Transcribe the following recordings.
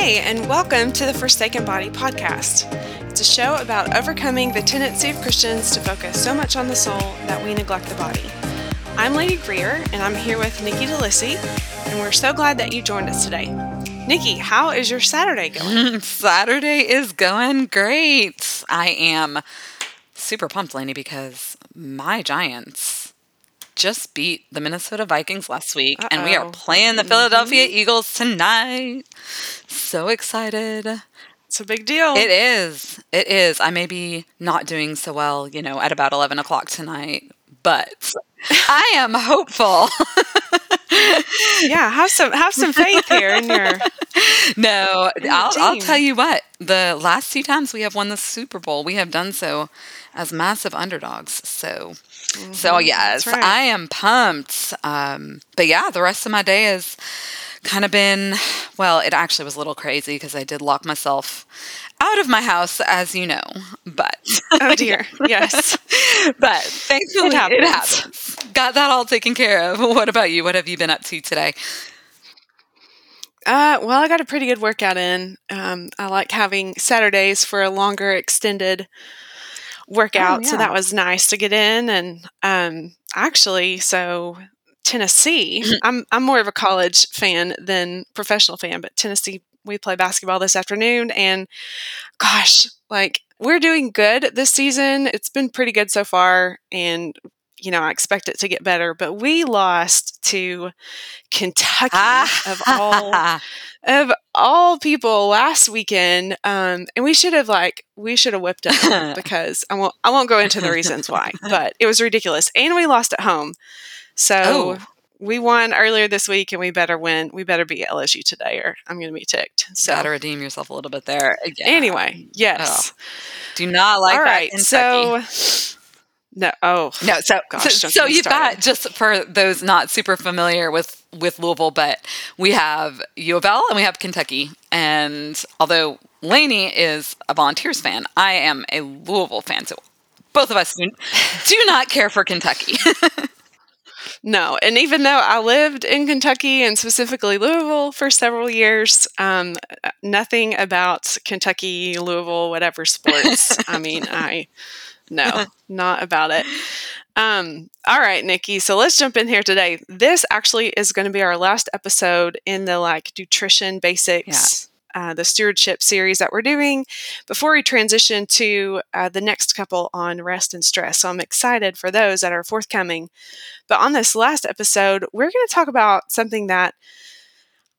Hey, and welcome to the Forsaken Body podcast. It's a show about overcoming the tendency of Christians to focus so much on the soul that we neglect the body. I'm Lainey Greer, and I'm here with Nicci DeLissy, and we're so glad that you joined us today. Nicci, how is your Saturday going? Saturday is going great. I am super pumped, Lainey, because my Giants just beat the Minnesota Vikings last week, and we are playing the mm-hmm. Philadelphia Eagles tonight. So excited. It's a big deal. It is. It is. I may be not doing so well, you know, at about 11 o'clock tonight, but I am hopeful. yeah, have some have some faith here in your No, your I'll, I'll tell you what. The last two times we have won the Super Bowl, we have done so as massive underdogs. So, so yes, Mm-hmm. right. I am pumped. Um, but yeah, the rest of my day has kind of been well. It actually was a little crazy because I did lock myself out of my house, as you know. But Oh dear. Yes. but thankfully It it happens. happens. Got that all taken care of. What about you? What have you been up to today? Uh, well, I got a pretty good workout in. Um, I like having Saturdays for a longer extended workout, so yeah. that was nice to get in. And um, actually, so Tennessee, I'm I'm more of a college fan than professional fan, but Tennessee, we play basketball this afternoon, and gosh, like we're doing good this season. It's been pretty good so far, and you know I expect it to get better. But we lost to Kentucky of all of all people last weekend um and we should have like we should have whipped them because i won't i won't go into the reasons why but it was ridiculous and we lost at home so Oh. we won earlier this week and we better win we better beat lsu today or i'm gonna be ticked so Gotta redeem yourself a little bit there. Yeah. anyway yes Do not like all that right Kentucky. so no oh no, so Gosh, so, so you've got just for those not super familiar with with Louisville, but we have U of L and we have Kentucky. And although Lainey is a Volunteers fan, I am a Louisville fan. So both of us do, do not care for Kentucky. No, and even though I lived in Kentucky and specifically Louisville for several years, um, nothing about Kentucky, Louisville, whatever sports. I mean, I no, not about it. Um, all right, Nicci. So let's jump in here today. This actually is going to be our last episode in the like nutrition basics. Uh, the stewardship series that we're doing before we transition to uh, the next couple on rest and stress. So I'm excited for those that are forthcoming. But on this last episode, we're going to talk about something that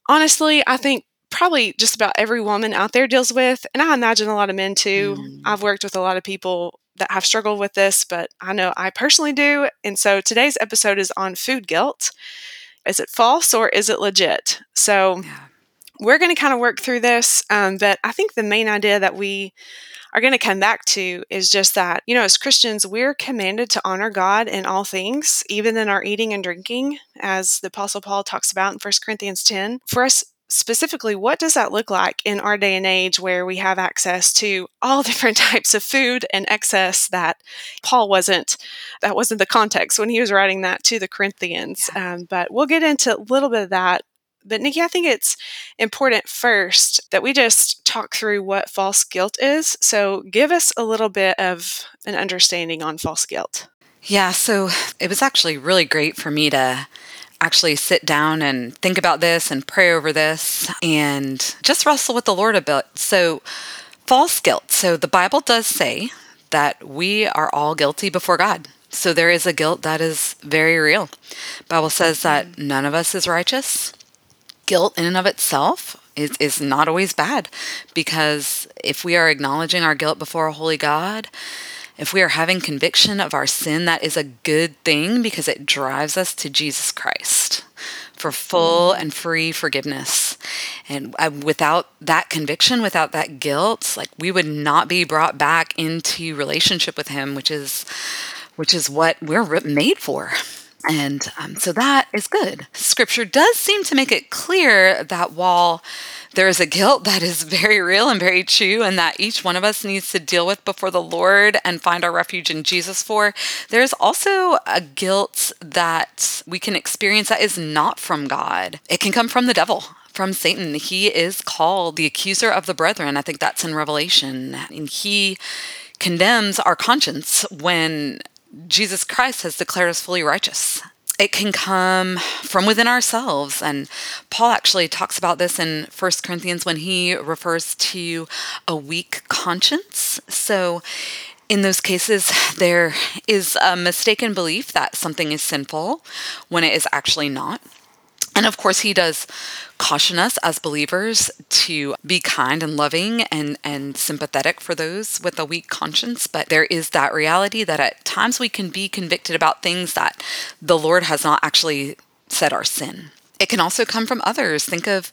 honestly, I think probably just about every woman out there deals with. And I imagine a lot of men too. Mm. I've worked with a lot of people that have struggled with this, but I know I personally do. And so today's episode is on food guilt. Is it false or is it legit? So Yeah. we're going to kind of work through this. Um, but I think the main idea that we are going to come back to is just that, you know, as Christians, we're commanded to honor God in all things, even in our eating and drinking, as the Apostle Paul talks about in 1 Corinthians 10. For us specifically, what does that look like in our day and age where we have access to all different types of food and excess that Paul wasn't, that wasn't the context when he was writing that to the Corinthians. Um, but we'll get into a little bit of that. But Nicci, I think it's important first that we just talk through what false guilt is. So, give us a little bit of an understanding on false guilt. Yeah, so it was actually really great for me to actually sit down and think about this and pray over this and just wrestle with the Lord a bit. So, false guilt. So, the Bible does say that we are all guilty before God. So, there is a guilt that is very real. Bible says that mm-hmm. none of us is righteous. Guilt in and of itself is, is not always bad because if we are acknowledging our guilt before a holy God, if we are having conviction of our sin, that is a good thing because it drives us to Jesus Christ for full and free forgiveness. And uh, without that conviction, without that guilt, like we would not be brought back into relationship with Him, which is which is what we're made for. And um, so that is good. Scripture does seem to make it clear that while there is a guilt that is very real and very true, and that each one of us needs to deal with before the Lord and find our refuge in Jesus for, there's also a guilt that we can experience that is not from God. It can come from the devil, from Satan. He is called the accuser of the brethren. I think that's in Revelation. And he condemns our conscience when Jesus Christ has declared us fully righteous. It can come from within ourselves. And Paul actually talks about this in 1 Corinthians when he refers to a weak conscience. So, in those cases, there is a mistaken belief that something is sinful when it is actually not. And of course, he does caution us as believers to be kind and loving and, and sympathetic for those with a weak conscience. But there is that reality that at times we can be convicted about things that the Lord has not actually said are sin. It can also come from others. Think of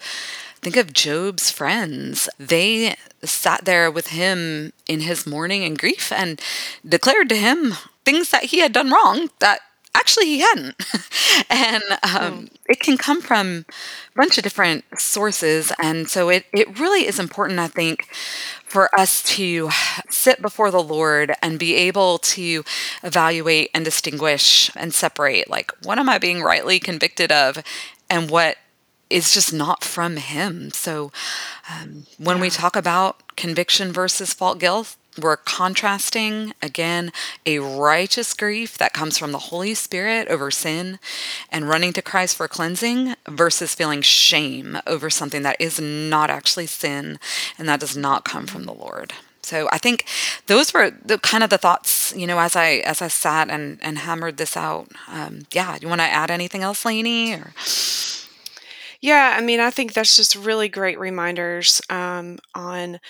think of Job's friends. They sat there with him in his mourning and grief and declared to him things that he had done wrong that actually he hadn't and um, mm. it can come from a bunch of different sources and so it, it really is important i think for us to sit before the lord and be able to evaluate and distinguish and separate like what am i being rightly convicted of and what is just not from him so um, when yeah. we talk about conviction versus false guilt we're contrasting again a righteous grief that comes from the Holy Spirit over sin and running to Christ for cleansing versus feeling shame over something that is not actually sin and that does not come from the Lord. So I think those were the kind of the thoughts, you know, as I as I sat and and hammered this out. Um, yeah, you want to add anything else, Lainey? Or yeah, I mean, I think that's just really great reminders um, on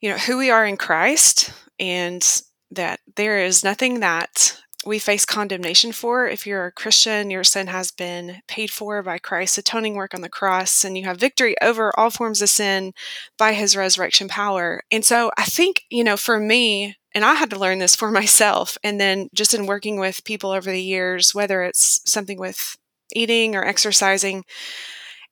you know, who we are in Christ and that there is nothing that we face condemnation for. If you're a Christian, your sin has been paid for by Christ's atoning work on the cross, and you have victory over all forms of sin by his resurrection power. And so I think, you know, for me, and I had to learn this for myself, and then just in working with people over the years, whether it's something with eating or exercising,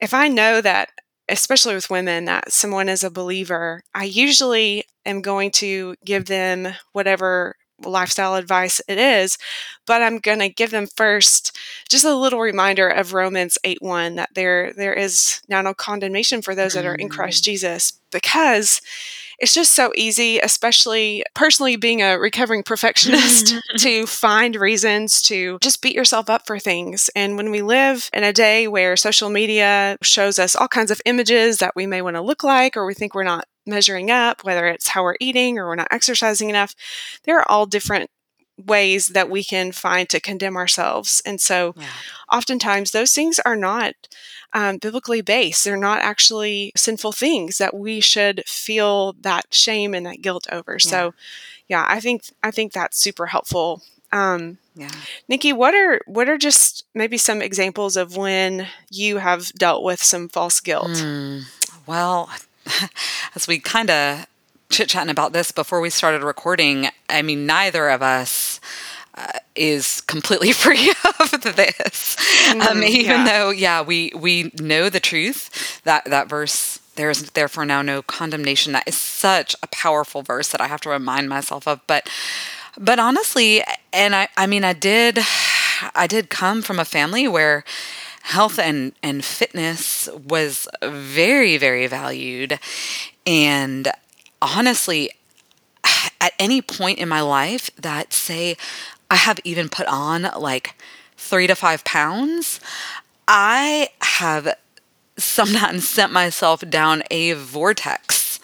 if I know that especially with women, that someone is a believer, I usually am going to give them whatever lifestyle advice it is, but I'm going to give them first just a little reminder of Romans 8 1 that there there is now no condemnation for those that are in Christ mm. Jesus because it's just so easy, especially personally being a recovering perfectionist, to find reasons to just beat yourself up for things. And when we live in a day where social media shows us all kinds of images that we may want to look like or we think we're not measuring up, whether it's how we're eating or we're not exercising enough, there are all different ways that we can find to condemn ourselves. And so yeah. oftentimes those things are not um, biblically based. They're not actually sinful things that we should feel that shame and that guilt over. Yeah. So yeah, I think I think that's super helpful. Um, yeah. Nicci, what are what are just maybe some examples of when you have dealt with some false guilt? Mm, well, as we kind of chit chatting about this before we started recording, I mean, neither of us uh, is completely free of this. Mm-hmm, um, even yeah. though, yeah, we we know the truth that that verse. There is therefore now no condemnation. That is such a powerful verse that I have to remind myself of. But, but honestly, and I, I mean, I did, I did come from a family where health and and fitness was very very valued and honestly, at any point in my life that, say, I have even put on like three to five pounds, I have sometimes sent myself down a vortex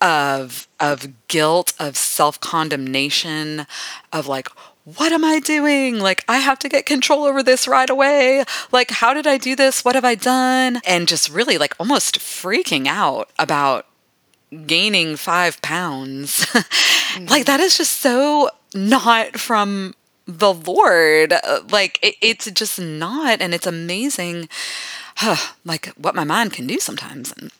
of of guilt, of self-condemnation, of like what am I doing? Like, I have to get control over this right away. Like, how did I do this? What have I done? And just really, like, almost freaking out about gaining five pounds. mm-hmm. Like, that is just so not from the Lord. Like, it, it's just not. And it's amazing, huh, like, what my mind can do sometimes. And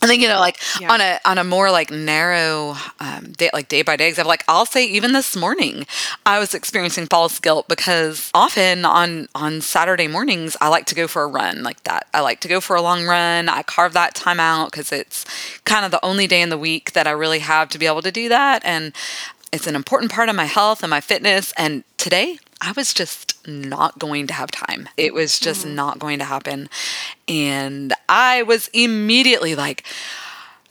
I think you know, like yeah. on a on a more like narrow, um, day, like day by day example. Like I'll say, even this morning, I was experiencing false guilt because often on on Saturday mornings, I like to go for a run like that. I like to go for a long run. I carve that time out because it's kind of the only day in the week that I really have to be able to do that, and it's an important part of my health and my fitness. And today, I was just not going to have time. It was just mm. not going to happen. And I was immediately like,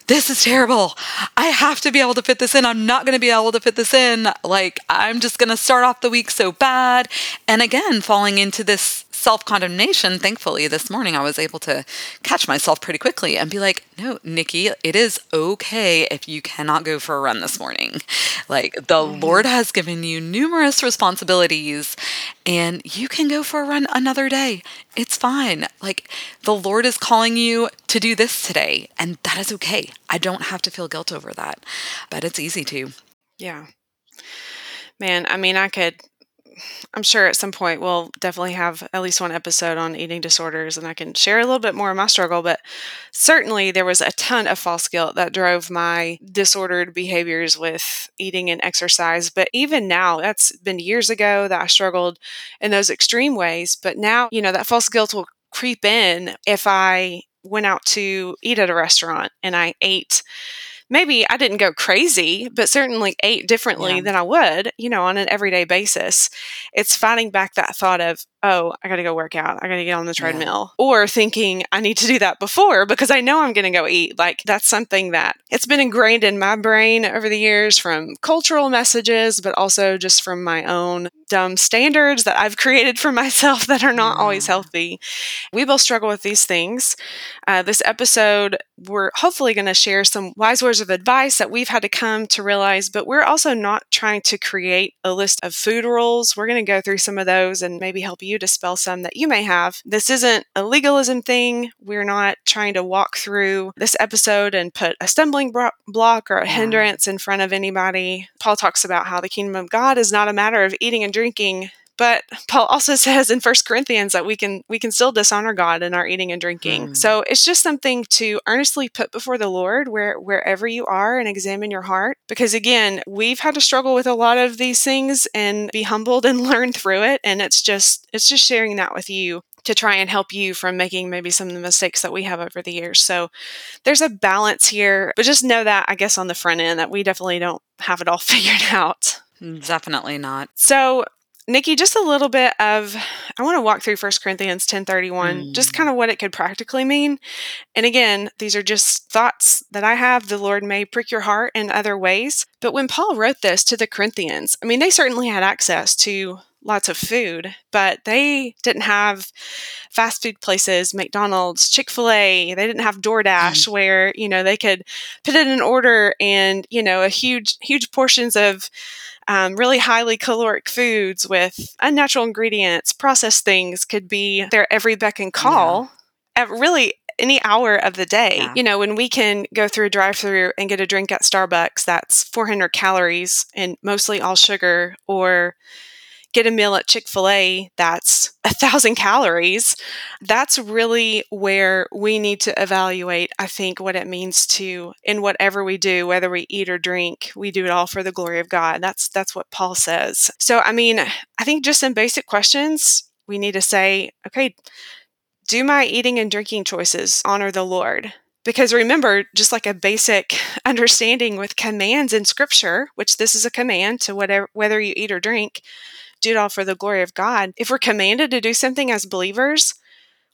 this is terrible. I have to be able to fit this in. I'm not going to be able to fit this in. Like, I'm just going to start off the week so bad. And again, falling into this self condemnation, thankfully, this morning I was able to catch myself pretty quickly and be like, no, Nicci, it is okay if you cannot go for a run this morning. Like, the mm-hmm. Lord has given you numerous responsibilities and you can go for a run another day. It's fine. Like, the Lord is calling you to do this today, and that is okay. I don't have to feel guilt over that, but it's easy to. Yeah. Man, I mean, I could I'm sure at some point we'll definitely have at least one episode on eating disorders and I can share a little bit more of my struggle. But certainly there was a ton of false guilt that drove my disordered behaviors with eating and exercise. But even now, that's been years ago that I struggled in those extreme ways. But now, you know, that false guilt will creep in if I went out to eat at a restaurant and I ate maybe I didn't go crazy, but certainly ate differently yeah. than I would, you know, on an everyday basis. It's fighting back that thought of, oh, I got to go work out. I got to get on the treadmill. Yeah. Or thinking I need to do that before because I know I'm going to go eat. Like that's something that it's been ingrained in my brain over the years from cultural messages, but also just from my own dumb standards that I've created for myself that are not yeah. always healthy. We both struggle with these things. Uh, this episode, we're hopefully going to share some wise words of advice that we've had to come to realize, but we're also not trying to create a list of food rules. We're going to go through some of those and maybe help you dispel some that you may have. This isn't a legalism thing. We're not trying to walk through this episode and put a stumbling block or a yeah. hindrance in front of anybody. Paul talks about how the kingdom of God is not a matter of eating and drinking, but Paul also says in First Corinthians that we can we can still dishonor God in our eating and drinking. Mm. So it's just something to earnestly put before the Lord where wherever you are and examine your heart. Because again, we've had to struggle with a lot of these things and be humbled and learn through it. And it's just it's just sharing that with you to try and help you from making maybe some of the mistakes that we have over the years. So there's a balance here, but just know that I guess on the front end that we definitely don't have it all figured out. Definitely not. So Nicci, just a little bit of I want to walk through 1 Corinthians 10:31, mm. just kind of what it could practically mean. And again, these are just thoughts that I have. The Lord may prick your heart in other ways. But when Paul wrote this to the Corinthians, I mean, they certainly had access to lots of food, but they didn't have fast food places, McDonald's, Chick fil A. They didn't have DoorDash mm. where, you know, they could put in an order and, you know, a huge, huge portions of um, really highly caloric foods with unnatural ingredients, processed things could be their every beck and call yeah. at really any hour of the day. Yeah. You know, when we can go through a drive through and get a drink at Starbucks that's 400 calories and mostly all sugar, or get a meal at Chick fil A that's a thousand calories, that's really where we need to evaluate, I think, what it means to, in whatever we do, whether we eat or drink, we do it all for the glory of God. That's, that's what Paul says. So, I mean, I think just some basic questions we need to say, okay, do my eating and drinking choices honor the Lord? Because remember, just like a basic understanding with commands in scripture, which this is a command to whatever whether you eat or drink, do it all for the glory of God. If we're commanded to do something as believers,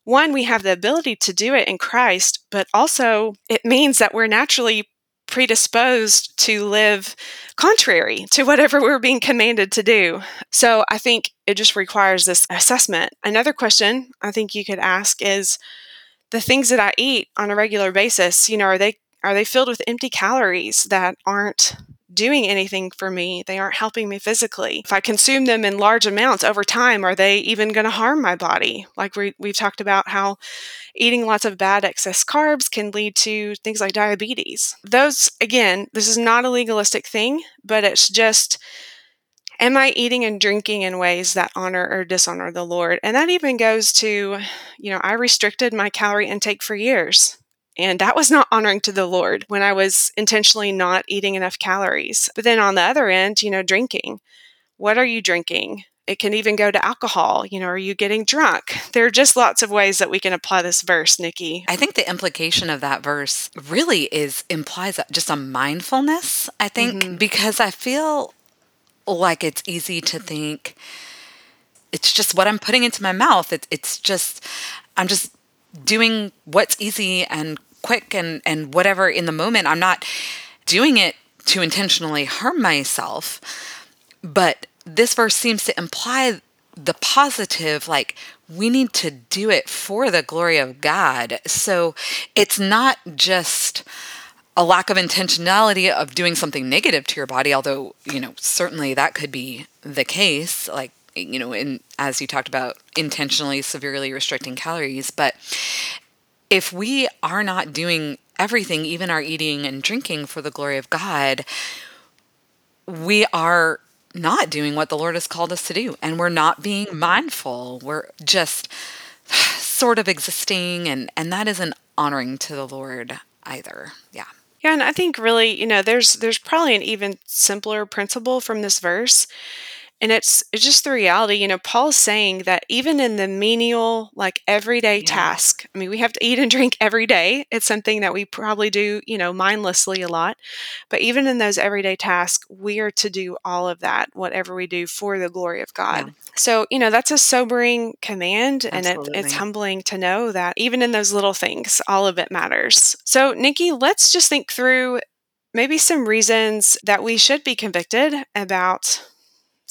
one, we have the ability to do it in Christ, but also it means that we're naturally predisposed to live contrary to whatever we're being commanded to do. So I think it just requires this assessment. Another question I think you could ask is the things that I eat on a regular basis, you know, are they are they filled with empty calories that aren't doing anything for me. They aren't helping me physically. If I consume them in large amounts over time, are they even going to harm my body? Like we, we've talked about how eating lots of bad excess carbs can lead to things like diabetes. Those, again, this is not a legalistic thing, but it's just am I eating and drinking in ways that honor or dishonor the Lord? And that even goes to, you know, I restricted my calorie intake for years. And that was not honoring to the Lord when I was intentionally not eating enough calories. But then on the other end, you know, drinking. What are you drinking? It can even go to alcohol. You know, are you getting drunk? There are just lots of ways that we can apply this verse, Nikki. I think the implication of that verse really is implies just a mindfulness, I think, mm-hmm. because I feel like it's easy to think, it's just what I'm putting into my mouth. It, it's just, I'm just doing what's easy and quick and, and whatever in the moment. I'm not doing it to intentionally harm myself. But this verse seems to imply the positive, like we need to do it for the glory of God. So it's not just a lack of intentionality of doing something negative to your body, although, you know, certainly that could be the case. Like, you know, in as you talked about intentionally severely restricting calories, but if we are not doing everything, even our eating and drinking for the glory of God, we are not doing what the Lord has called us to do. And we're not being mm-hmm. mindful. We're just sort of existing and and that isn't honoring to the Lord either. Yeah. Yeah, and I think really, you know, there's there's probably an even simpler principle from this verse and it's it's just the reality, you know, Paul's saying that even in the menial, like everyday Yeah. task, I mean, we have to eat and drink every day. It's something that we probably do, you know, mindlessly a lot. But even in those everyday tasks, we are to do all of that, whatever we do for the glory of God. Yeah. So, you know, that's a sobering command and it, it's humbling to know that even in those little things, all of it matters. So, Nicci, let's just think through maybe some reasons that we should be convicted about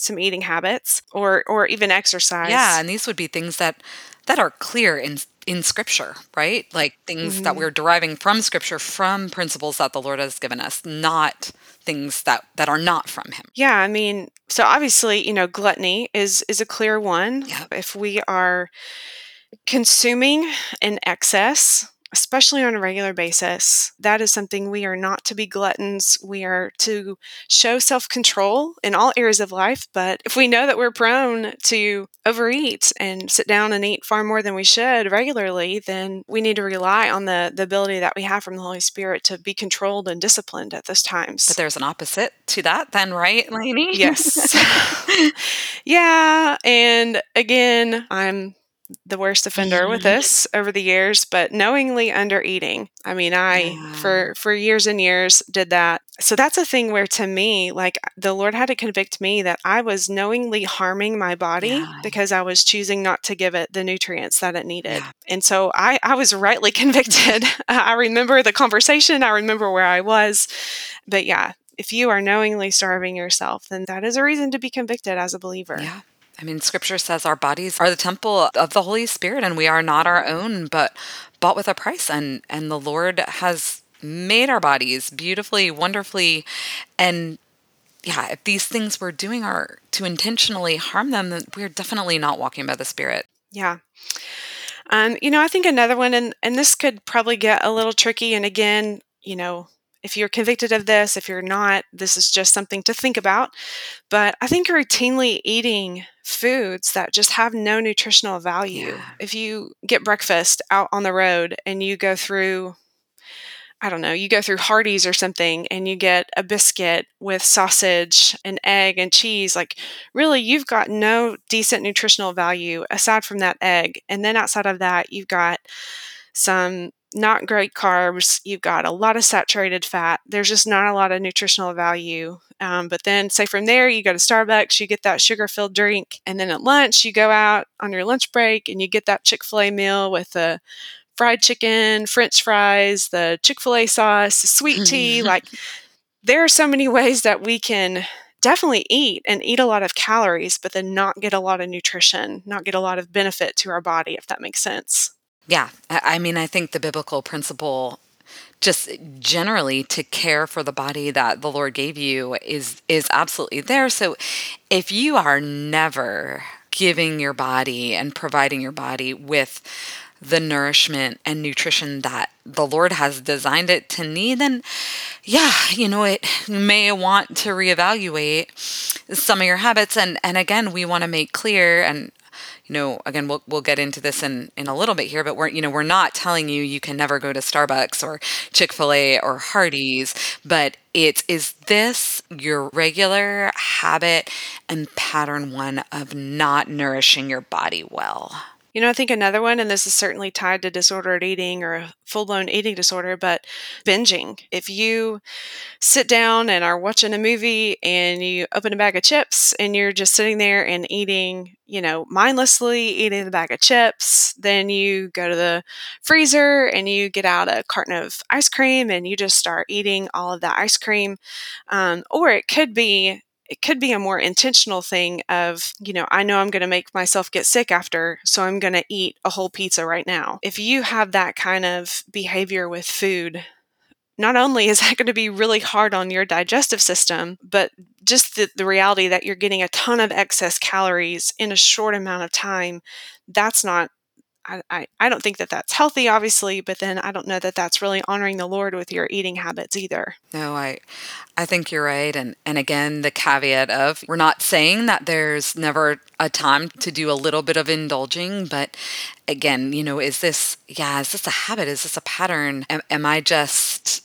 some eating habits or or even exercise. Yeah, and these would be things that that are clear in in scripture, right? Like things that Mhm. we're deriving from scripture from principles that the Lord has given us, not things that that are not from him. Yeah, I mean, so obviously, you know, gluttony is is a clear one. Yep. If we are consuming in excess, especially on a regular basis, that is something we are not to be gluttons. We are to show self-control in all areas of life, but if we know that we're prone to overeat and sit down and eat far more than we should regularly, then we need to rely on the the ability that we have from the Holy Spirit to be controlled and disciplined at those times. But there's an opposite to that then, right, Lainey? Yes. yeah. And again, I'm the worst offender with Mhm. this over the years, but knowingly under eating. I mean, I Yeah. for for years and years did that. So that's a thing where to me, like the Lord had to convict me that I was knowingly harming my body Yeah. because I was choosing not to give it the nutrients that it needed. Yeah. And so I I was rightly convicted. I remember the conversation, I remember where I was. But yeah, if you are knowingly starving yourself, then that is a reason to be convicted as a believer. Yeah. I mean, scripture says our bodies are the temple of the Holy Spirit and we are not our own, but bought with a price. And, and the Lord has made our bodies beautifully, wonderfully. And yeah, if these things we're doing are to intentionally harm them, then we're definitely not walking by the Spirit. Yeah. Um, you know, I think another one, and, and this could probably get a little tricky. And again, you know, if you're convicted of this, if you're not, this is just something to think about. But I think routinely eating foods that just have no nutritional value. Yeah. If you get breakfast out on the road and you go through, I don't know, you go through Hardee's or something and you get a biscuit with sausage and egg and cheese, like really you've got no decent nutritional value aside from that egg. And then outside of that, you've got some not great carbs. You've got a lot of saturated fat. There's just not a lot of nutritional value. Um, but then, say from there, you go to Starbucks, you get that sugar filled drink. And then at lunch, you go out on your lunch break and you get that Chick fil A meal with the fried chicken, french fries, the Chick fil A sauce, sweet tea. like, there are so many ways that we can definitely eat and eat a lot of calories, but then not get a lot of nutrition, not get a lot of benefit to our body, if that makes sense. Yeah. I mean, I think the biblical principle just generally to care for the body that the Lord gave you is is absolutely there. So if you are never giving your body and providing your body with the nourishment and nutrition that the Lord has designed it to need, then yeah, you know, it may want to reevaluate some of your habits. And and again, we want to make clear and know, again, we'll we'll get into this in in a little bit here, but we're you know we're not telling you you can never go to Starbucks or Chick Fil A or Hardee's, but it's is this your regular habit and pattern one of not nourishing your body well? You know, I think another one, and this is certainly tied to disordered eating or a full blown eating disorder, but binging. If you sit down and are watching a movie and you open a bag of chips and you're just sitting there and eating, you know, mindlessly eating the bag of chips, then you go to the freezer and you get out a carton of ice cream and you just start eating all of that ice cream. Um, or it could be it could be a more intentional thing of, you know, I know I'm going to make myself get sick after, so I'm going to eat a whole pizza right now. If you have that kind of behavior with food, not only is that going to be really hard on your digestive system, but just the, the reality that you're getting a ton of excess calories in a short amount of time, that's not I, I, I don't think that that's healthy, obviously, but then I don't know that that's really honoring the Lord with your eating habits either. No, I, I think you're right, and and again the caveat of we're not saying that there's never a time to do a little bit of indulging, but again, you know, is this yeah, is this a habit? Is this a pattern? Am, am I just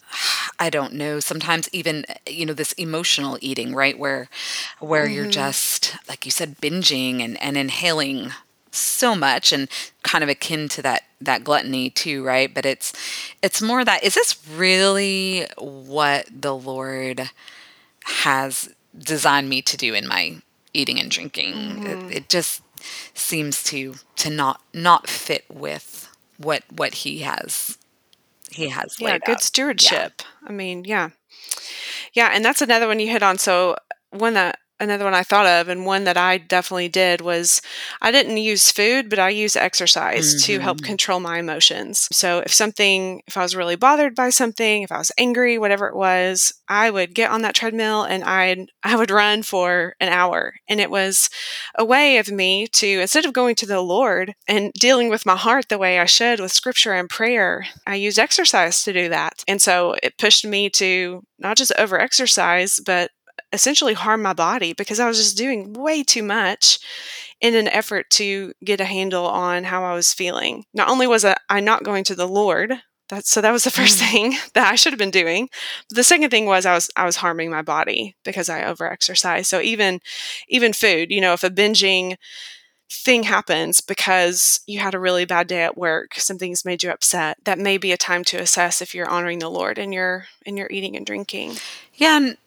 I don't know. Sometimes even you know this emotional eating, right, where where mm-hmm. you're just like you said, binging and and inhaling so much and kind of akin to that that gluttony too right but it's it's more that is this really what the lord has designed me to do in my eating and drinking mm-hmm. it, it, just seems to to not not fit with what what he has he has yeah good out. stewardship yeah. i mean yeah yeah and that's another one you hit on so one that another one I thought of, and one that I definitely did was I didn't use food, but I use exercise mm-hmm. to help mm-hmm. control my emotions. So if something, if I was really bothered by something, if I was angry, whatever it was, I would get on that treadmill and I'd I would run for an hour, and it was a way of me to instead of going to the Lord and dealing with my heart the way I should with Scripture and prayer, I used exercise to do that, and so it pushed me to not just over exercise, but essentially harm my body because I was just doing way too much in an effort to get a handle on how I was feeling. Not only was I not going to the Lord, that, so that was the first mm. thing that I should have been doing. But The second thing was I was I was harming my body because I overexercised. So even even food, you know, if a binging thing happens because you had a really bad day at work, something's made you upset, that may be a time to assess if you're honoring the Lord in your in your eating and drinking. Yeah, and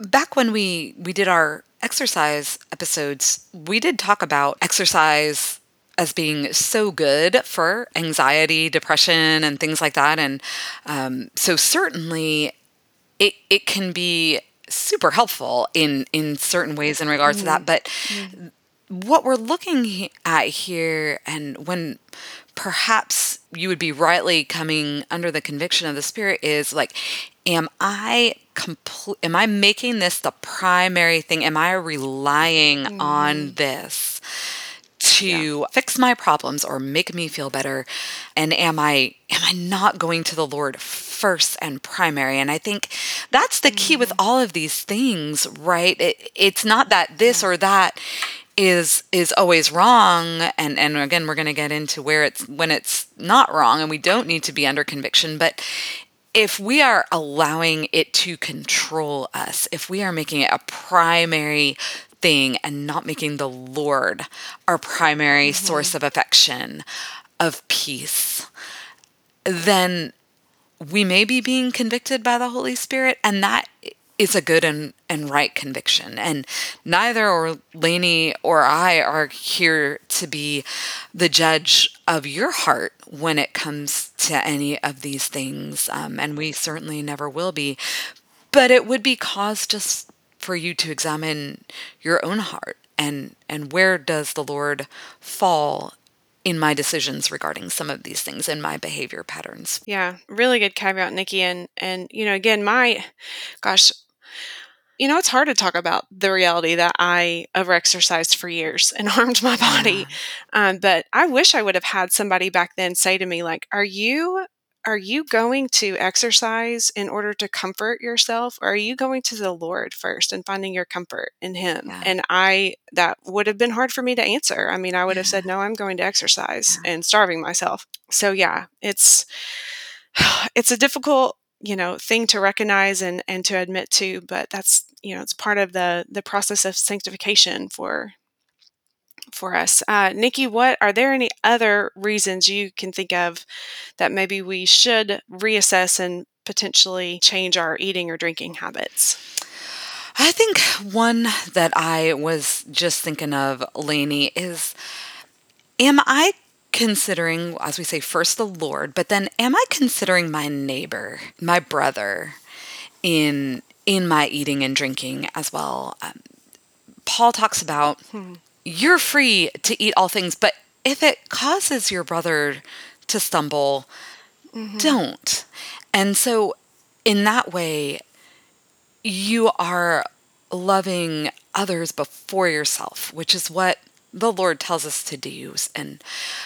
back when we we did our exercise episodes, we did talk about exercise as being so good for anxiety, depression, and things like that. And um, so certainly, it it can be super helpful in in certain ways in regards mm-hmm. to that. Mm-hmm. But mm-hmm. what we're looking at here, and when perhaps you would be rightly coming under the conviction of the Spirit, is like, am I complete am I making this the primary thing? Am I relying mm. on mm-hmm. this to yeah. fix my problems or make me feel better? And am I am I not going to the Lord first and primary? And I think that's the key mm. with mm-hmm. all of these things, right? It, it's not that this or that is is always wrong and and again we're going to get into where it's when it's not wrong and we don't need to be under conviction but if we are allowing it to control us, if we are making it a primary thing and not making the Lord our primary mm-hmm. source of affection, of peace, then we may be being convicted by the Holy Spirit, and that is a good and, and right conviction. And neither or Lainey or I are here to be the judge of your heart when it comes to any of these things. Um, and we certainly never will be. But it would be cause just for you to examine your own heart and and where does the Lord fall in my decisions regarding some of these things and my behavior patterns. Yeah, really good caveat, Nicci. And and you know, again, my gosh, you know, it's hard to talk about the reality that I overexercised for years and harmed my body. Um, but I wish I would have had somebody back then say to me, like, "Are you are you going to exercise in order to comfort yourself or are you going to the lord first and finding your comfort in him yeah. and i that would have been hard for me to answer i mean i would have said no i'm going to exercise yeah. and starving myself so yeah it's it's a difficult you know thing to recognize and and to admit to but that's you know it's part of the the process of sanctification for for us. Uh, Nicci, what are there any other reasons you can think of that maybe we should reassess and potentially change our eating or drinking habits? I think one that I was just thinking of, Lainey, is am I considering, as we say, first the Lord, but then am I considering my neighbor, my brother, in in my eating and drinking as well? Um, Paul talks about hmm. you're free to eat all things, but if it causes your brother to stumble, mm-hmm. don't. And so, in that way, you are loving others before yourself, which is what the Lord tells us to do. And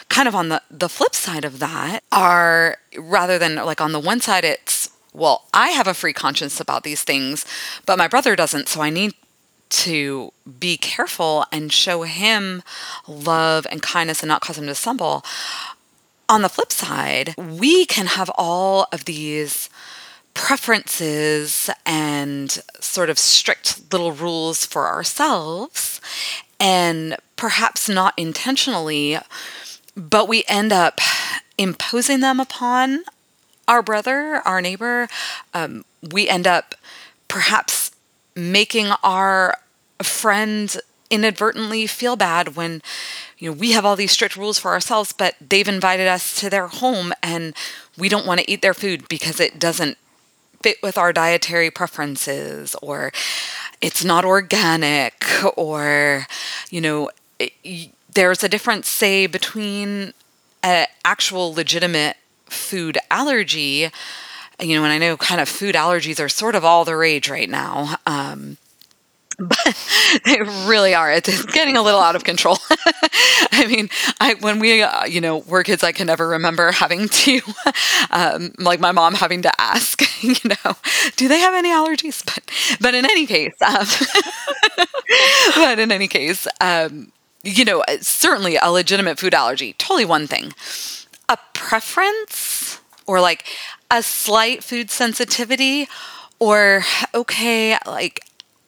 kind of on the, the flip side of that are rather than like on the one side, it's, well, I have a free conscience about these things, but my brother doesn't. So I need to be careful and show him love and kindness and not cause him to stumble. On the flip side, we can have all of these preferences and sort of strict little rules for ourselves and perhaps not intentionally, but we end up imposing them upon our brother, our neighbor. Um, we end up perhaps making our friend inadvertently feel bad when you know we have all these strict rules for ourselves but they've invited us to their home and we don't want to eat their food because it doesn't fit with our dietary preferences or it's not organic or you know it, there's a difference say between an actual legitimate food allergy you know and i know kind of food allergies are sort of all the rage right now um, but they really are. It's getting a little out of control. I mean, I when we uh, you know were kids, I can never remember having to, um, like my mom having to ask, you know, do they have any allergies? But but in any case, um, but in any case, um, you know, certainly a legitimate food allergy, totally one thing. A preference or like a slight food sensitivity or okay, like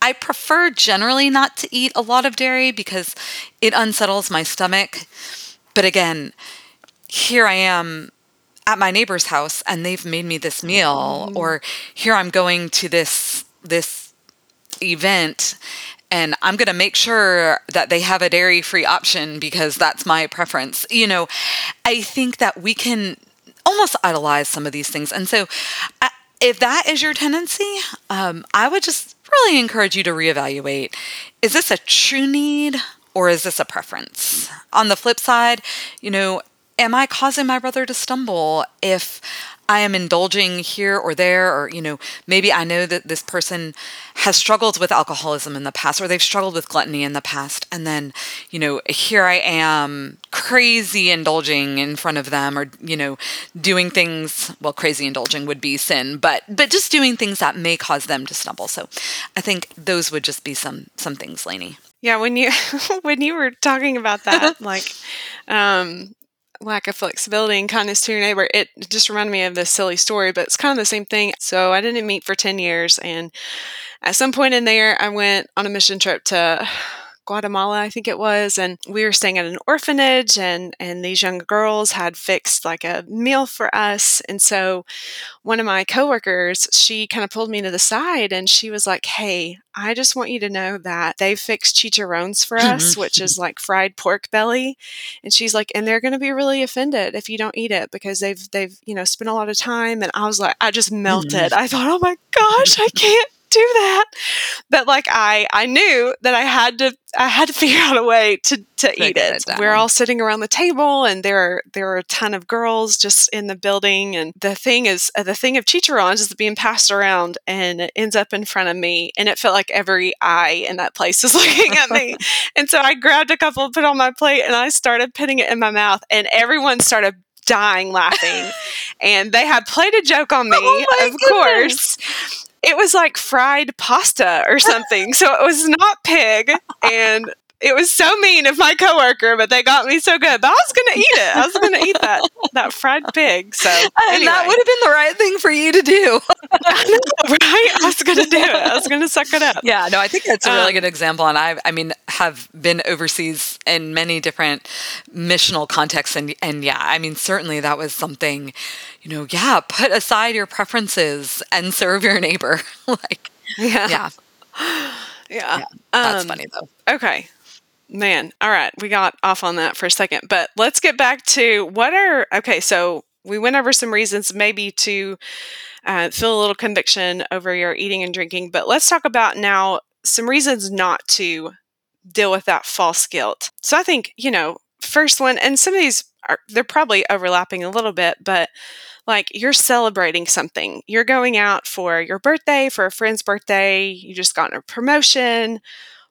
I prefer generally not to eat a lot of dairy because it unsettles my stomach. But again, here I am at my neighbor's house and they've made me this meal mm. or here I'm going to this this event and I'm going to make sure that they have a dairy free option because that's my preference. You know, I think that we can almost idolize some of these things. And so, if that is your tendency, um, I would just really encourage you to reevaluate is this a true need or is this a preference? On the flip side, you know, am I causing my brother to stumble if I am indulging here or there, or, you know, maybe I know that this person has struggled with alcoholism in the past, or they've struggled with gluttony in the past. And then, you know, here I am crazy indulging in front of them, or, you know, doing things, well, crazy indulging would be sin, but, but just doing things that may cause them to stumble. So I think those would just be some, some things, Lainey. Yeah, when you when you were talking about that, like um, lack of flexibility and kindness to your neighbor, it just reminded me of this silly story, but it's kind of the same thing. So I didn't meet for 10 years. And at some point in there, I went on a mission trip to Guatemala, I think it was, and we were staying at an orphanage and and these young girls had fixed like a meal for us. And so one of my coworkers, she kind of pulled me to the side and she was like, "Hey, I just want you to know that they fixed chicharrones for us, which is like fried pork belly." And she's like, "And they're going to be really offended if you don't eat it because they've they've, you know, spent a lot of time." And I was like, I just melted. Mm-hmm. I thought, "Oh my gosh, I can't do that but like i i knew that i had to i had to figure out a way to to eat it, it we're all sitting around the table and there are there are a ton of girls just in the building and the thing is uh, the thing of chicharrones is being passed around and it ends up in front of me and it felt like every eye in that place was looking at me. And so i grabbed a couple put on my plate and i started putting it in my mouth and everyone started dying laughing. And they had played a joke on me oh of goodness. course it was like fried pasta or something. so it was not pig. And it was so mean of my coworker, but they got me so good. But I was going to eat it. I was going to eat that that fried pig. So and that would have been the right thing for you to do. right? I was going to do it. I was going to suck it up. Yeah, no, I think that's a really Um, good example. And I, I mean, have been overseas in many different missional contexts, and and yeah, I mean, certainly that was something, you know, yeah, put aside your preferences and serve your neighbor. like, Yeah. yeah, Yeah. that's Um, funny though. Okay. Man. All right. We got off on that for a second, but let's get back to what are, okay. So we went over some reasons maybe to uh, feel a little conviction over your eating and drinking, but let's talk about now some reasons not to deal with that false guilt. So I think, you know, first one, and some of these are, they're probably overlapping a little bit, but like you're celebrating something. You're going out for your birthday, for a friend's birthday, you just got a promotion,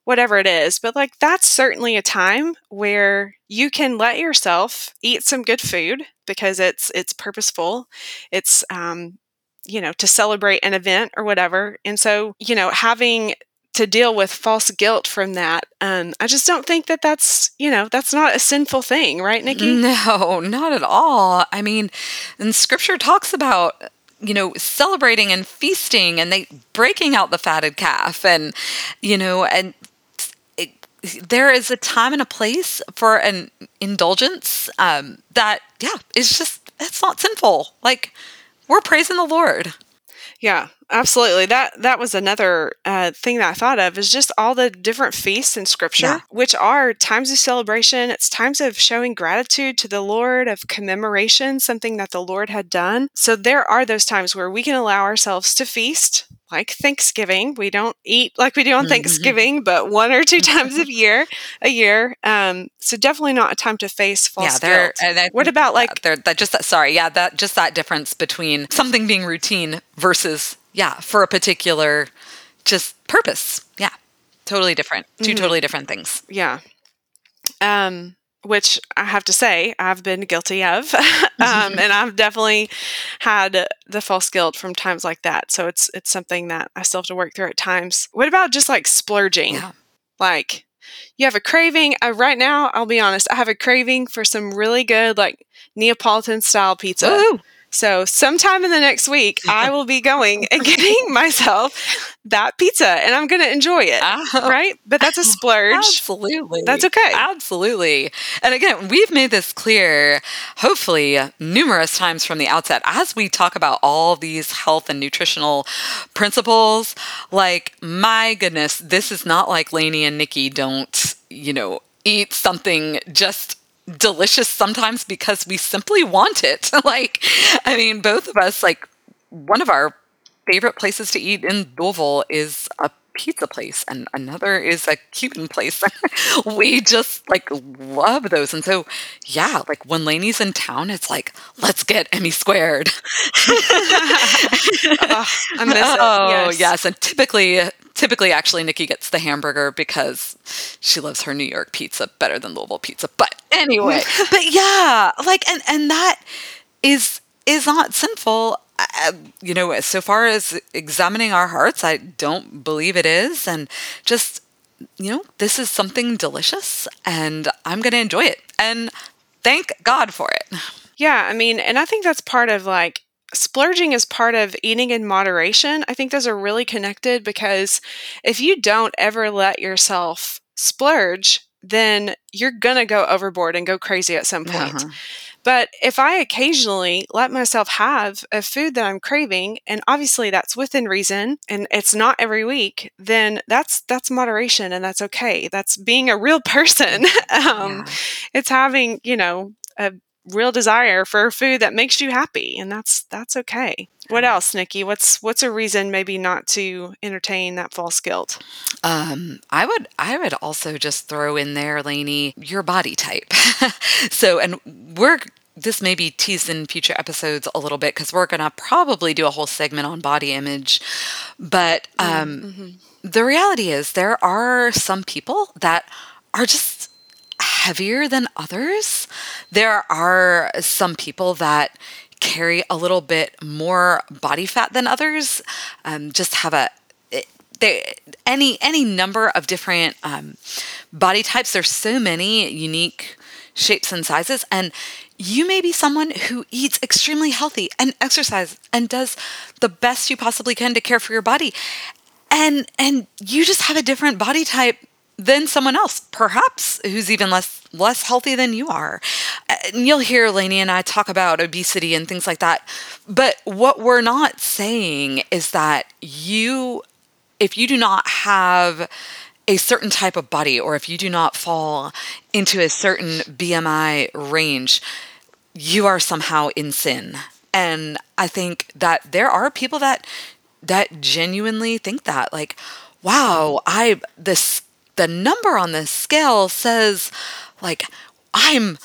whatever it is. But like that's certainly a time where you can let yourself eat some good food because it's it's purposeful. It's um you know to celebrate an event or whatever. And so, you know, having to deal with false guilt from that. Um, I just don't think that that's, you know, that's not a sinful thing, right, Nicci? No, not at all. I mean, and scripture talks about you know celebrating and feasting and they breaking out the fatted calf and you know and there is a time and a place for an indulgence um, that yeah it's just it's not sinful like we're praising the lord Yeah, absolutely. That that was another uh, thing that I thought of is just all the different feasts in Scripture, Yeah. which are times of celebration. It's times of showing gratitude to the Lord, of commemoration, something that the Lord had done. So there are those times where we can allow ourselves to feast, like Thanksgiving. We don't eat like we do on Mhm. Thanksgiving, but one or two times a year, a year. Um, so definitely not a time to face false yeah guilt. What about like there that just that sorry yeah that just that difference between something being routine versus yeah for a particular just purpose yeah totally different 2 Mhm. totally different things Yeah. Um, which I have to say, I've been guilty of. um, and I've definitely had the false guilt from times like that. So it's it's something that I still have to work through at times. What about just like splurging? yeah Like you have a craving. Uh, right now, I'll be honest, I have a craving for some really good like Neapolitan style pizza. So sometime in the next week, I will be going and getting myself that pizza and I'm going to enjoy it. Ah, Right? But that's a splurge. Absolutely. That's okay. Absolutely. And again, we've made this clear, hopefully, numerous times from the outset as we talk about all these health and nutritional principles. Like, my goodness, this is not like Lainey and Nicci don't, you know, eat something just delicious sometimes because we simply want it. like, I mean, both of us, like, one of our favorite places to eat in Louisville is a pizza place and another is a Cuban place. we just like love those. And so yeah, like when Lainey's in town, it's like, let's get Emmy squared. Oh, I miss it. Oh yes. yes. And typically typically actually Nicci gets the hamburger because she loves her New York pizza better than Louisville pizza. But anyway, but yeah, like and and that is is not sinful. Uh, you know, so far as examining our hearts, I don't believe it is, and just you know, this is something delicious, and I'm going to enjoy it, and thank God for it. Yeah, I mean, and I think that's part of like splurging is part of eating in moderation. I think those are really connected because if you don't ever let yourself splurge, then you're going to go overboard and go crazy at some point. Uh-huh. But if I occasionally let myself have a food that I'm craving, and obviously that's within reason, and it's not every week, then that's that's moderation, and that's okay. That's being a real person. um, Yeah. It's having you know a real desire for food that makes you happy, and that's that's okay. What else, Nicci? What's what's a reason maybe not to entertain that false guilt? Um, I would I would also just throw in there, Lainey, your body type. so, and we're this may be teased in future episodes a little bit because we're gonna probably do a whole segment on body image. But um, Mm-hmm. the reality is, there are some people that are just heavier than others. There are some people that carry a little bit more body fat than others. Um, just have a any any number of different um, body types. There's so many unique shapes and sizes. And you may be someone who eats extremely healthy and exercise and does the best you possibly can to care for your body. And and you just have a different body type than someone else, perhaps who's even less less healthy than you are. And you'll hear Lainey and I talk about obesity and things like that. But what we're not saying is that you if you do not have a certain type of body or if you do not fall into a certain BMI range, you are somehow in sin. And I think that there are people that that genuinely think that like wow, I this the number on this scale says like I'm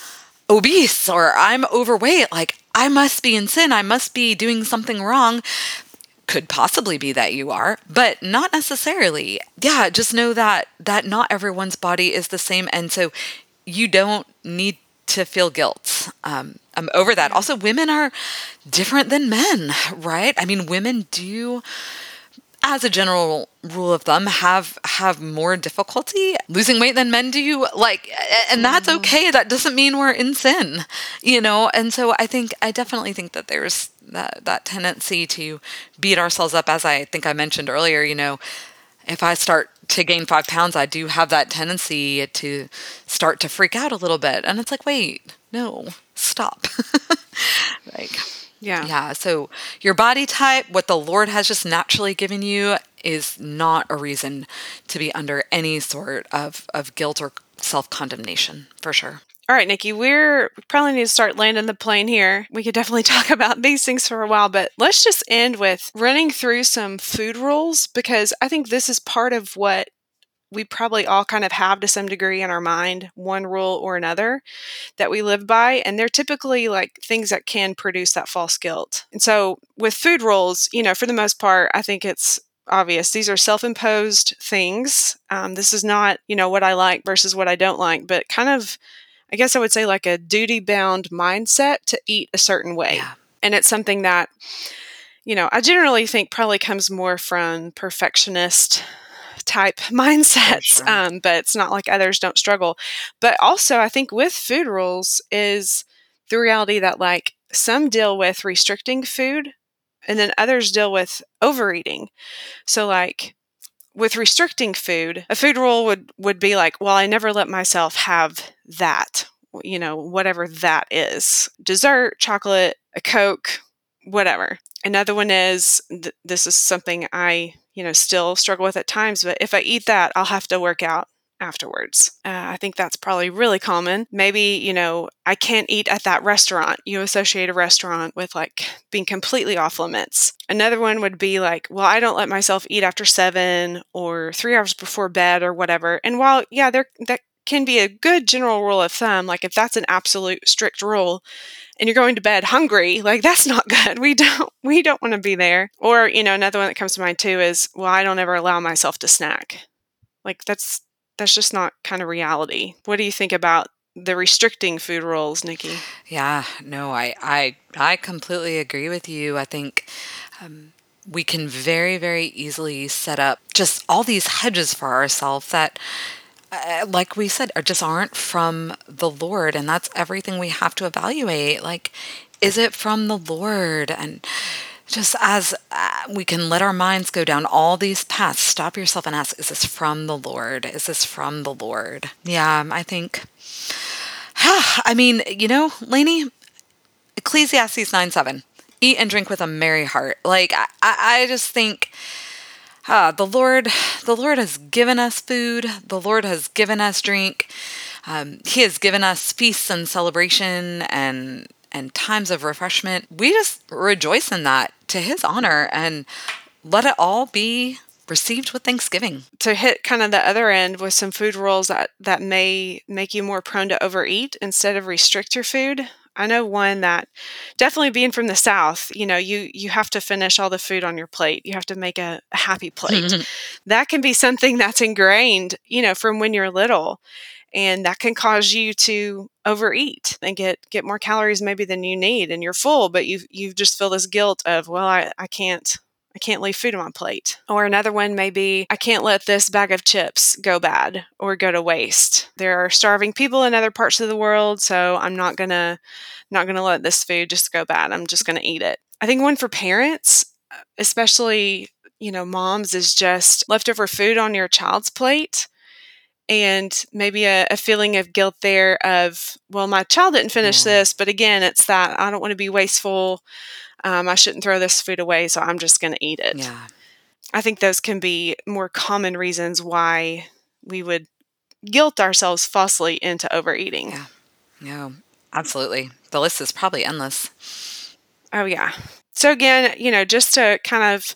obese or I'm overweight, like I must be in sin, I must be doing something wrong could possibly be that you are, but not necessarily. Yeah, just know that that not everyone's body is the same, and so you don't need to feel guilt. Um, I'm over that. Also, women are different than men, right? I mean, women do as a general rule of thumb have have more difficulty losing weight than men do like and that's mm-hmm. okay. That doesn't mean we're in sin you know? And so i think i definitely think that there's that that tendency to beat ourselves up. As i think i mentioned earlier you know if i start to gain five pounds i do have that tendency to start to freak out a little bit. And it's like wait no stop. Like yeah. Yeah. So your body type, what the Lord has just naturally given you, is not a reason to be under any sort of, of guilt or self condemnation, for sure. All right, Nicci, we're we probably need to start landing the plane here. We could definitely talk about these things for a while, but let's just end with running through some food rules because I think this is part of what we probably all kind of have to some degree in our mind one rule or another that we live by and they're typically like things that can produce that false guilt. And so with food rules you know for the most part i think it's obvious. These are self-imposed things. Um, this is not you know what i like versus what i don't like but kind of i guess i would say like a duty bound mindset to eat a certain way. Yeah. and it's something that you know i generally think probably comes more from perfectionist type mindsets, sure. um, but it's not like others don't struggle. But also, I think with food rules is the reality that like some deal with restricting food and then others deal with overeating. So, like, with restricting food, a food rule would would be like, well, I never let myself have that, you know, whatever that is. Dessert, chocolate, a Coke, whatever. Another one is th- this is something I you know, still struggle with at times. But if I eat that, I'll have to work out afterwards. Uh, I think that's probably really common. Maybe, you know, I can't eat at that restaurant. You associate a restaurant with like being completely off limits. Another one would be like, well, I don't let myself eat after seven or three hours before bed or whatever. And while, yeah, there that can be a good general rule of thumb, like if that's an absolute strict rule, and you're going to bed hungry, like that's not good. We don't we don't want to be there. Or, you know, another one that comes to mind too is, well, I don't ever allow myself to snack. Like that's that's just not kind of reality. What do you think about the restricting food rules, Nicci? Yeah, no, I I I completely agree with you. I think um, we can very very easily set up just all these hedges for ourselves that uh, like we said, just aren't from the Lord. And that's everything we have to evaluate. Like, is it from the Lord? And just as uh, we can let our minds go down all these paths, stop yourself and ask, is this from the Lord? Is this from the Lord? Yeah, I think. I mean, you know, Lainey, Ecclesiastes 9 7, eat and drink with a merry heart. Like, I, I just think uh, the Lord, the Lord has given us food. The Lord has given us drink. Um, he has given us feasts and celebration and and times of refreshment. We just rejoice in that to His honor and let it all be received with thanksgiving. To hit kind of the other end with some food rules that that may make you more prone to overeat instead of restrict your food. I know one that definitely being from the South, you know, you you have to finish all the food on your plate. You have to make a, a happy plate. Mm-hmm. that can be something that's ingrained, you know, from when you're little. And that can cause you to overeat and get get more calories maybe than you need and you're full, but you you just feel this guilt of, well, I, I can't I can't leave food on my plate. Or another one may be, I can't let this bag of chips go bad or go to waste. There are starving people in other parts of the world, so I'm not gonna not gonna let this food just go bad. I'm just gonna eat it. I think one for parents, uh, especially you know moms, is just leftover food on your child's plate and maybe a, a, feeling of guilt there of well my child didn't finish yeah. this but again it's that i don't want to be wasteful um, I shouldn't throw this food away, so I'm just going to eat it. Yeah. I think those can be more common reasons why we would guilt ourselves falsely into overeating. Yeah. No, absolutely. The list is probably endless. Oh, yeah. So, again, you know, just to kind of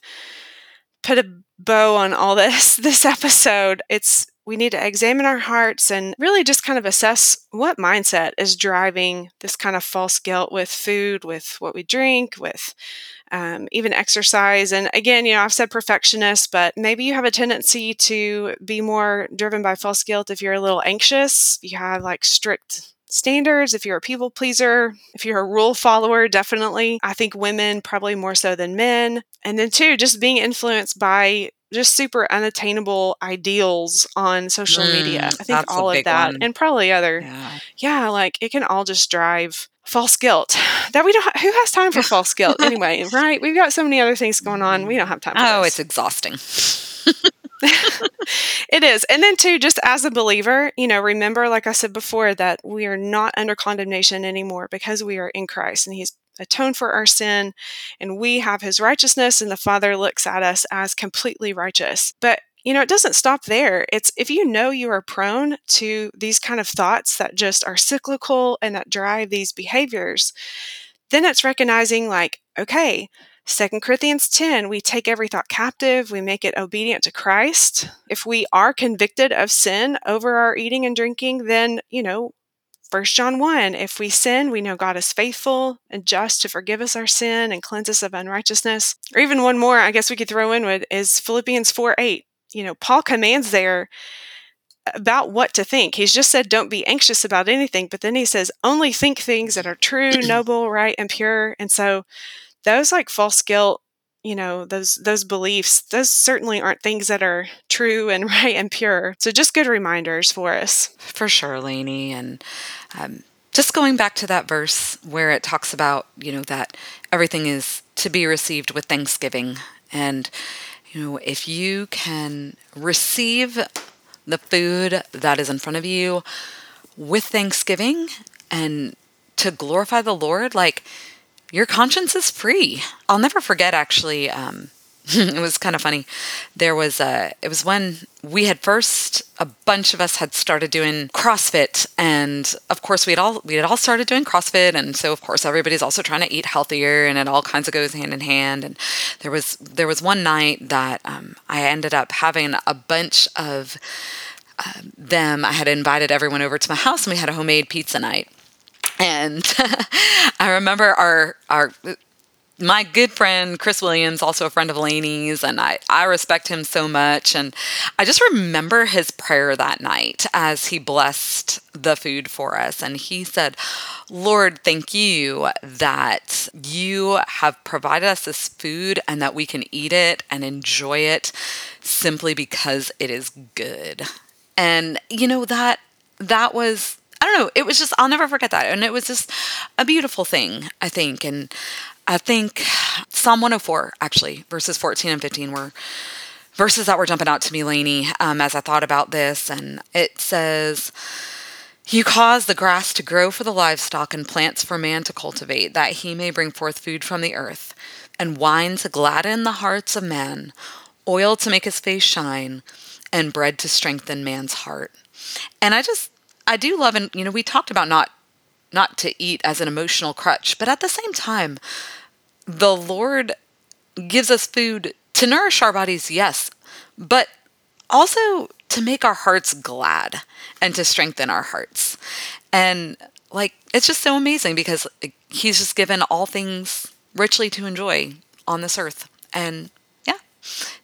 put a bow on all this this episode, it's we need to examine our hearts and really just kind of assess what mindset is driving this kind of false guilt with food, with what we drink, with um, even exercise. And again, you know, I've said perfectionist, but maybe you have a tendency to be more driven by false guilt if you're a little anxious, you have like strict standards, if you're a people pleaser, if you're a rule follower, definitely. I think women probably more so than men. And then, two, just being influenced by just super unattainable ideals on social mm, media. I think all of that one. and probably other. Yeah. yeah, like it can all just drive false guilt that we don't ha- who has time for false guilt anyway right we've got so many other things going on we don't have time oh this. it's exhausting it is and then too just as a believer you know remember like i said before that we are not under condemnation anymore because we are in christ and he's atone for our sin and we have his righteousness and the father looks at us as completely righteous but you know it doesn't stop there it's if you know you are prone to these kind of thoughts that just are cyclical and that drive these behaviors then it's recognizing like okay Second Corinthians 10, we take every thought captive, we make it obedient to Christ. If we are convicted of sin over our eating and drinking, then, you know, First John 1, if we sin, we know God is faithful and just to forgive us our sin and cleanse us of unrighteousness. Or even one more, I guess we could throw in with is Philippians 4 8. You know, Paul commands there about what to think. He's just said, don't be anxious about anything, but then he says, only think things that are true, noble, right, and pure. And so those like false guilt you know those those beliefs those certainly aren't things that are true and right and pure. So just good reminders for us. For sure Lainey and um, just going back to that verse where it talks about you know that everything is to be received with thanksgiving. And you know if you can receive the food that is in front of you with thanksgiving and to glorify the lord like your conscience is free. I'll never forget actually. Um, it was kind of funny. There was a, it was when we had first, a bunch of us had started doing CrossFit. And of course we had all, we had all started doing CrossFit. And so of course everybody's also trying to eat healthier and it all kinds of goes hand in hand. And there was, there was one night that um, I ended up having a bunch of uh, them. I had invited everyone over to my house and we had a homemade pizza night. And I remember our our my good friend Chris Williams, also a friend of Lainey's, and I, I respect him so much. And I just remember his prayer that night as he blessed the food for us. And he said, Lord, thank you that you have provided us this food and that we can eat it and enjoy it simply because it is good. And, you know, that that was I don't know. It was just, I'll never forget that. And it was just a beautiful thing, I think. And I think Psalm 104, actually, verses 14 and 15 were verses that were jumping out to me, Lainey, um, as I thought about this. And it says, You cause the grass to grow for the livestock and plants for man to cultivate, that he may bring forth food from the earth, and wine to gladden the hearts of men, oil to make his face shine, and bread to strengthen man's heart. And I just I do love, and you know, we talked about not not to eat as an emotional crutch, but at the same time, the Lord gives us food to nourish our bodies, yes, but also to make our hearts glad and to strengthen our hearts. And like, it's just so amazing because He's just given all things richly to enjoy on this earth. And yeah,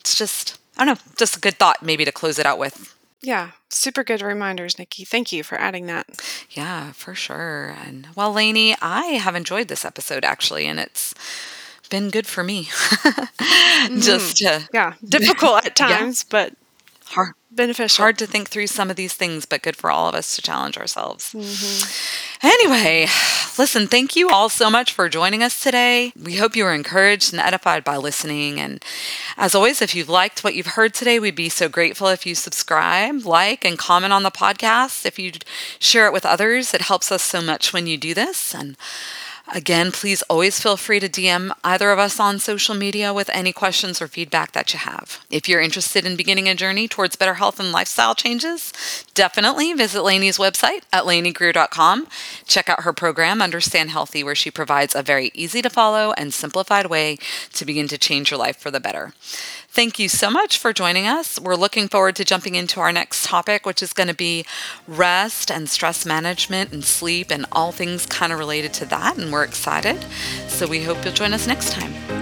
it's just, I don't know, just a good thought maybe to close it out with. Yeah, super good reminders, Nicci. Thank you for adding that. Yeah, for sure. And well, Lainey, I have enjoyed this episode actually, and it's been good for me. mm-hmm. Just to, yeah, difficult at times, yeah. but hard, beneficial. Hard to think through some of these things, but good for all of us to challenge ourselves. Mm-hmm. Anyway, listen, thank you all so much for joining us today. We hope you were encouraged and edified by listening. And as always, if you've liked what you've heard today, we'd be so grateful if you subscribe, like, and comment on the podcast. If you share it with others, it helps us so much when you do this. And Again, please always feel free to DM either of us on social media with any questions or feedback that you have. If you're interested in beginning a journey towards better health and lifestyle changes, definitely visit Lainey's website at laineygreer.com. Check out her program, Understand Healthy, where she provides a very easy to follow and simplified way to begin to change your life for the better. Thank you so much for joining us. We're looking forward to jumping into our next topic, which is going to be rest and stress management and sleep and all things kind of related to that. And we're excited. So we hope you'll join us next time.